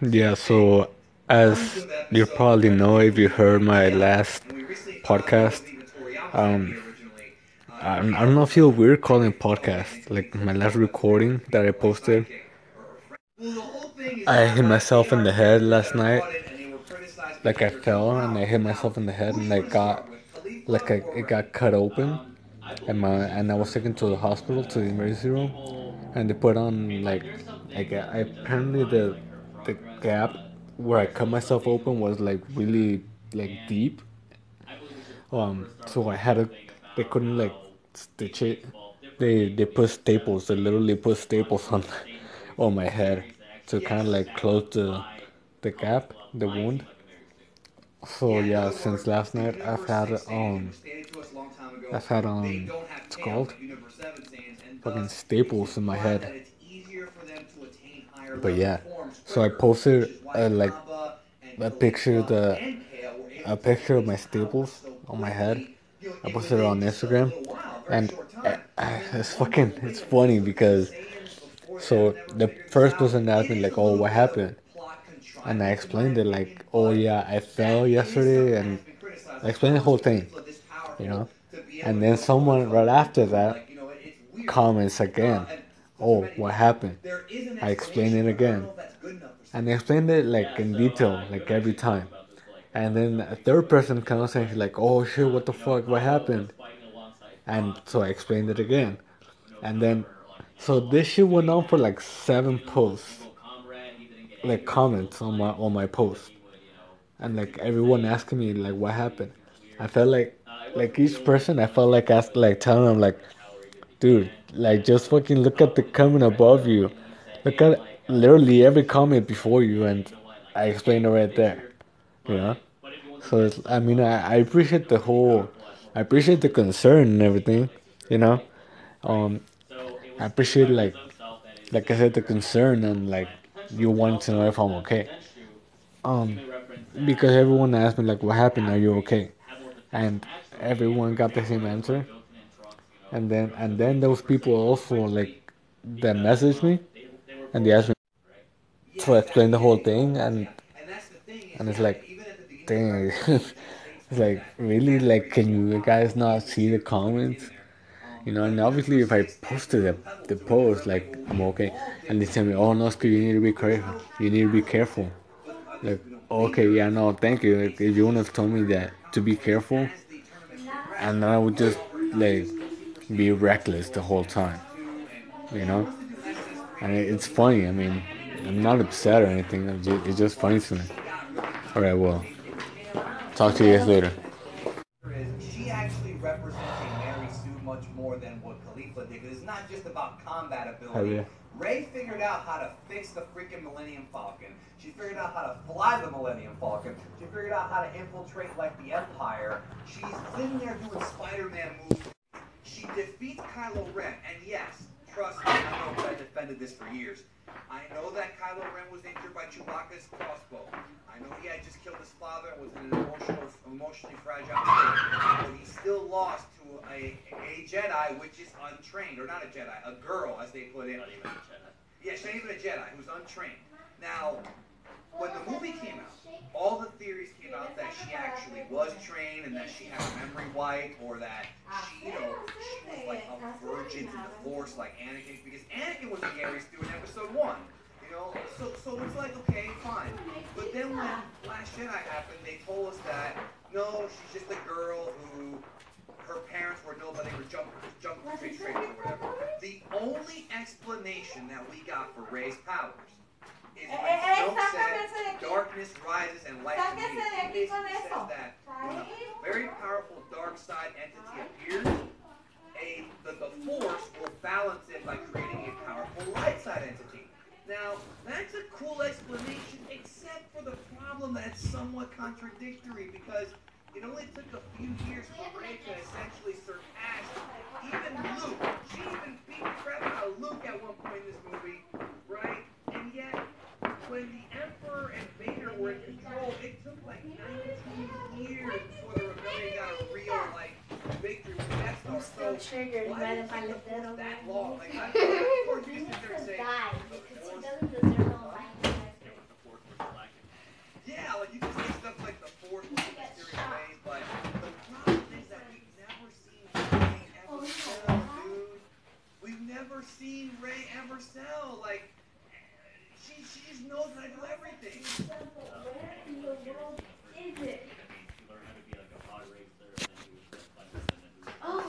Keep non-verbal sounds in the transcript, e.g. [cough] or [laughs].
Yeah, so as you probably know if you heard my last podcast, um, I, I don't know if feel weird calling podcast like my last recording that I posted. I hit myself in the head last night. Like I fell and I hit myself in the head and I got like I, it got cut open and my and I was taken to the hospital to the emergency room and they put on like like I, apparently the the gap where I cut myself open was like really like deep. Um, so I had to they couldn't like stitch it. They they put staples. They literally put staples on [laughs] on my head to kind of like close the the gap, the wound. So yeah, since last night I've had um I've had um it's called fucking staples in my head. But yeah, so I posted uh, like a picture the a picture of my staples on my head. I posted it on Instagram, and I, it's fucking it's funny because so the first person asked me like, "Oh, what happened?" And I explained it like, "Oh yeah, I fell yesterday," and I explained the whole thing, you know. And then someone right after that comments again, "Oh, what happened?" I explained it again, and I explained it like in detail, like every time. And then a third person comes and he's like, "Oh shit, what the fuck? What happened?" And so I explained it again, and then so this shit went on for like seven posts, like comments on my on my post, and like everyone asking me like what happened. I felt like like each person I felt like asked like telling them like, dude, like just fucking look at the comment above you, look at literally every comment before you, and I explained it right there, you know. So I mean I, I appreciate the whole, I appreciate the concern and everything, you know. Um, I appreciate like like I said the concern and like you want to know if I'm okay. Um because everyone asked me like what happened, are you okay? And everyone got the same answer. And then and then those people also like that messaged me and they asked me to explain the whole thing and and it's like dang [laughs] it's like really like can you guys not see the comments? You know, and obviously if I posted the, the post like I'm okay, and they tell me, oh no, you need to be careful. You need to be careful. Like okay, yeah, no, thank you. Like, if you would have told me that to be careful, and I would just like be reckless the whole time. You know, and it's funny. I mean, I'm not upset or anything. It's just funny to me. All right, well, talk to you guys later. combat ability. Yeah. Rey figured out how to fix the freaking Millennium Falcon. She figured out how to fly the Millennium Falcon. She figured out how to infiltrate like the Empire. She's sitting there doing Spider-Man moves. She defeats Kylo Ren, and yes, trust me, I know I defended this for years. I know that Kylo Ren was injured by Chewbacca's crossbow. I know he had just killed his father and was in an emotional, emotionally fragile state, but he still lost to a, a Jedi which is untrained, or not a Jedi, a girl, as they put it. Not even a Jedi. Yeah, she's not even a Jedi, who's untrained. Now, when the movie came out, all the theories came out that she actually was trained and that she had a memory wipe, or that she, you know, she was like a virgin to the Force, like Anakin, because Anakin was a Gary Stu in Episode One. You know, so so it's like okay, fine. But then when Last Jedi happened, they told us that no, she's just a girl who her parents were nobody, they were junk, junk traders or whatever. The only explanation that we got for Rey's powers is when Snoke said darkness rises and light basically says that when a very powerful dark side entity appears, a the, the force will balance it by creating a powerful light side entity. Now, that's a cool explanation, except for the problem that it's somewhat contradictory because it only took a few years for Rey to essentially surpass even Luke. She even beat the crap out of Luke at one point in this movie, triggered Why by the fact that they that long. Like, I'm, [laughs] I'm to die because he doesn't deserve all my [laughs] Yeah, like you just make stuff like the fourth one mysterious ways, but the problem is that we've never seen Rey oh, ever sell, dude. We've never seen Rey ever sell. Like